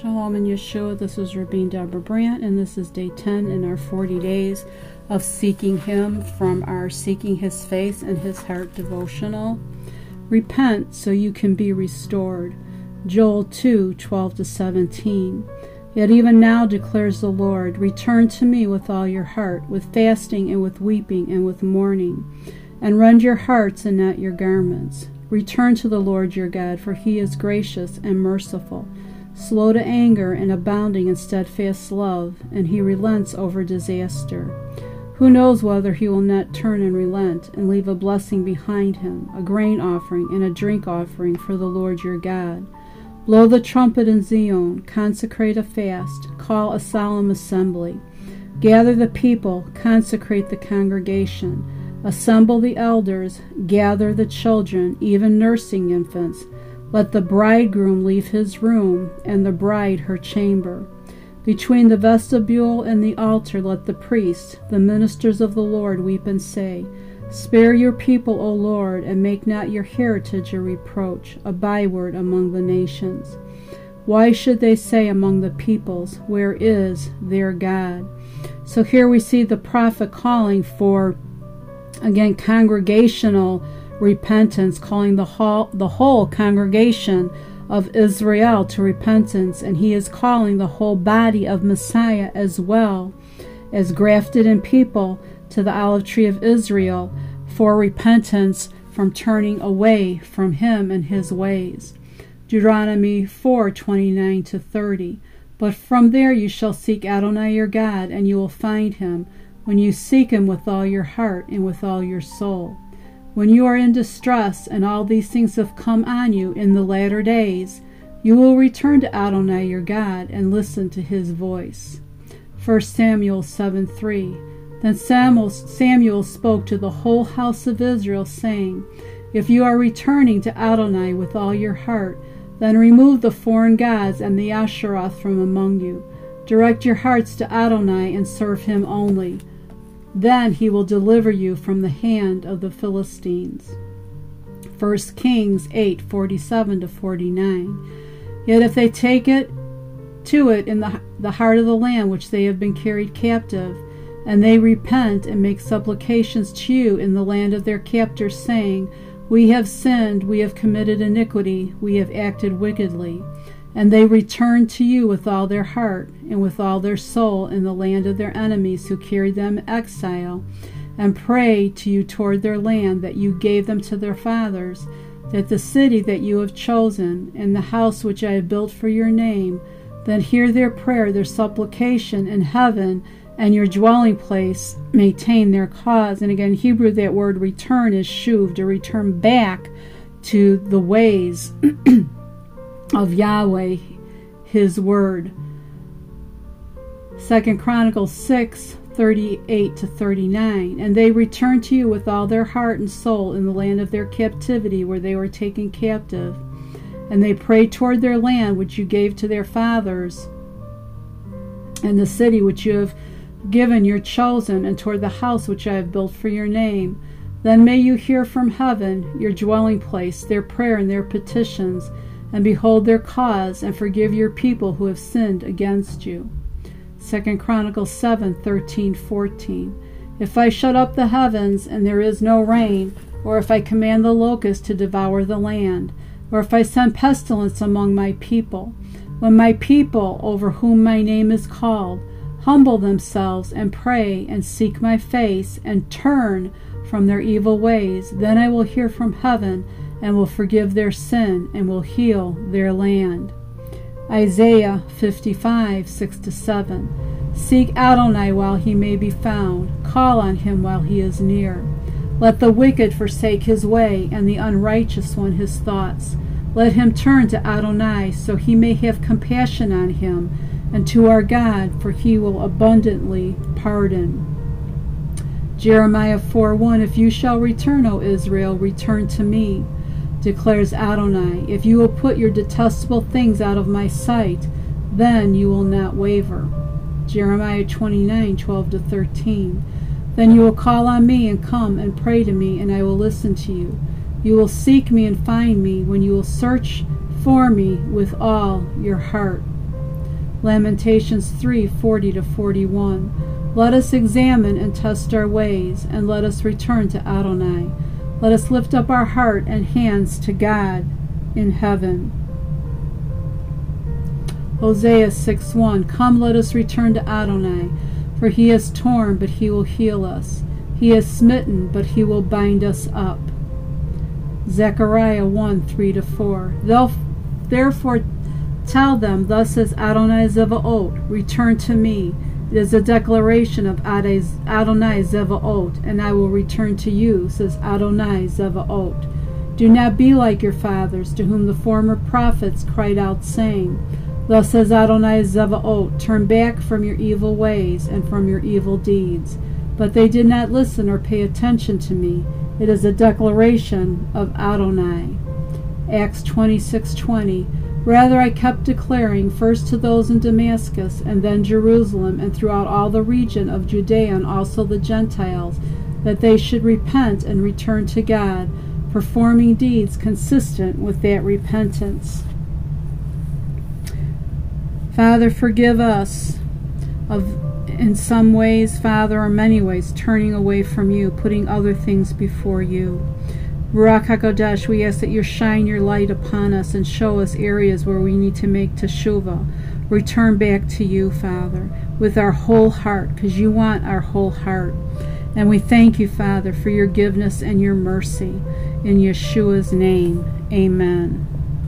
Shalom and Yeshua. This is Rabbin Deborah Brandt, and this is day 10 in our 40 days of seeking Him from our Seeking His Face and His Heart devotional. Repent so you can be restored. Joel 2 12 to 17. Yet even now declares the Lord, Return to me with all your heart, with fasting and with weeping and with mourning, and rend your hearts and not your garments. Return to the Lord your God, for he is gracious and merciful, slow to anger and abounding in steadfast love, and he relents over disaster. Who knows whether he will not turn and relent and leave a blessing behind him, a grain offering and a drink offering for the Lord your God? Blow the trumpet in Zion, consecrate a fast, call a solemn assembly. Gather the people, consecrate the congregation, assemble the elders, gather the children, even nursing infants. Let the bridegroom leave his room, and the bride her chamber. Between the vestibule and the altar, let the priests, the ministers of the Lord, weep and say, Spare your people, O Lord, and make not your heritage a reproach, a byword among the nations. Why should they say among the peoples, Where is their God? So here we see the prophet calling for, again, congregational repentance, calling the whole, the whole congregation of Israel to repentance, and he is calling the whole body of Messiah as well as grafted in people to the olive tree of Israel for repentance from turning away from him and his ways. Deuteronomy 4:29 to 30. But from there you shall seek Adonai your God, and you will find him when you seek him with all your heart and with all your soul. When you are in distress and all these things have come on you in the latter days, you will return to Adonai your God and listen to his voice. 1 Samuel 7 3. Then Samuel, Samuel spoke to the whole house of Israel, saying, If you are returning to Adonai with all your heart, then remove the foreign gods and the Asheroth from among you. Direct your hearts to Adonai and serve him only. Then he will deliver you from the hand of the Philistines. 1 Kings 8 47 to 49. Yet if they take it to it in the, the heart of the land which they have been carried captive, and they repent and make supplications to you in the land of their captors, saying, We have sinned, we have committed iniquity, we have acted wickedly. And they return to you with all their heart and with all their soul in the land of their enemies who carried them exile, and pray to you toward their land that you gave them to their fathers, that the city that you have chosen, and the house which I have built for your name, then hear their prayer, their supplication in heaven, and your dwelling place maintain their cause. And again, Hebrew, that word return is shuv, to return back to the ways of Yahweh, his word. Second Chronicles 6 38 to 39. And they returned to you with all their heart and soul in the land of their captivity where they were taken captive. And they prayed toward their land which you gave to their fathers, and the city which you have given your chosen, and toward the house which I have built for your name. Then may you hear from heaven, your dwelling place, their prayer and their petitions, and behold their cause, and forgive your people who have sinned against you. 2 Chronicles 7 13 14. If I shut up the heavens, and there is no rain, or if I command the locust to devour the land, or if I send pestilence among my people, when my people, over whom my name is called, humble themselves and pray and seek my face and turn from their evil ways, then I will hear from heaven and will forgive their sin and will heal their land. Isaiah 55 6 7. Seek Adonai while he may be found, call on him while he is near. Let the wicked forsake his way, and the unrighteous one his thoughts. Let him turn to Adonai, so he may have compassion on him and to our God, for he will abundantly pardon. Jeremiah 4 1 If you shall return, O Israel, return to me, declares Adonai. If you will put your detestable things out of my sight, then you will not waver. Jeremiah 29:12 to 13. Then you will call on me and come and pray to me, and I will listen to you. You will seek me and find me when you will search for me with all your heart. Lamentations 3:40 to 41. Let us examine and test our ways, and let us return to Adonai. Let us lift up our heart and hands to God in heaven. Hosea 6 1. Come, let us return to Adonai, for he is torn, but he will heal us. He is smitten, but he will bind us up. Zechariah 1 3 4. Therefore, tell them, Thus says Adonai Zevaot, Return to me. Is a declaration of Adonai Zevaot, and I will return to you, says Adonai Zevaot. Do not be like your fathers, to whom the former prophets cried out, saying, Thus says Adonai Zevaot, Turn back from your evil ways and from your evil deeds. But they did not listen or pay attention to me. It is a declaration of Adonai. Acts 26:20 Rather I kept declaring first to those in Damascus and then Jerusalem and throughout all the region of Judea and also the Gentiles that they should repent and return to God performing deeds consistent with that repentance. Father forgive us of in some ways, Father, or many ways, turning away from you, putting other things before you. Ruach HaKodesh, we ask that you shine your light upon us and show us areas where we need to make teshuvah, return back to you, Father, with our whole heart, because you want our whole heart. And we thank you, Father, for your goodness and your mercy. In Yeshua's name, amen.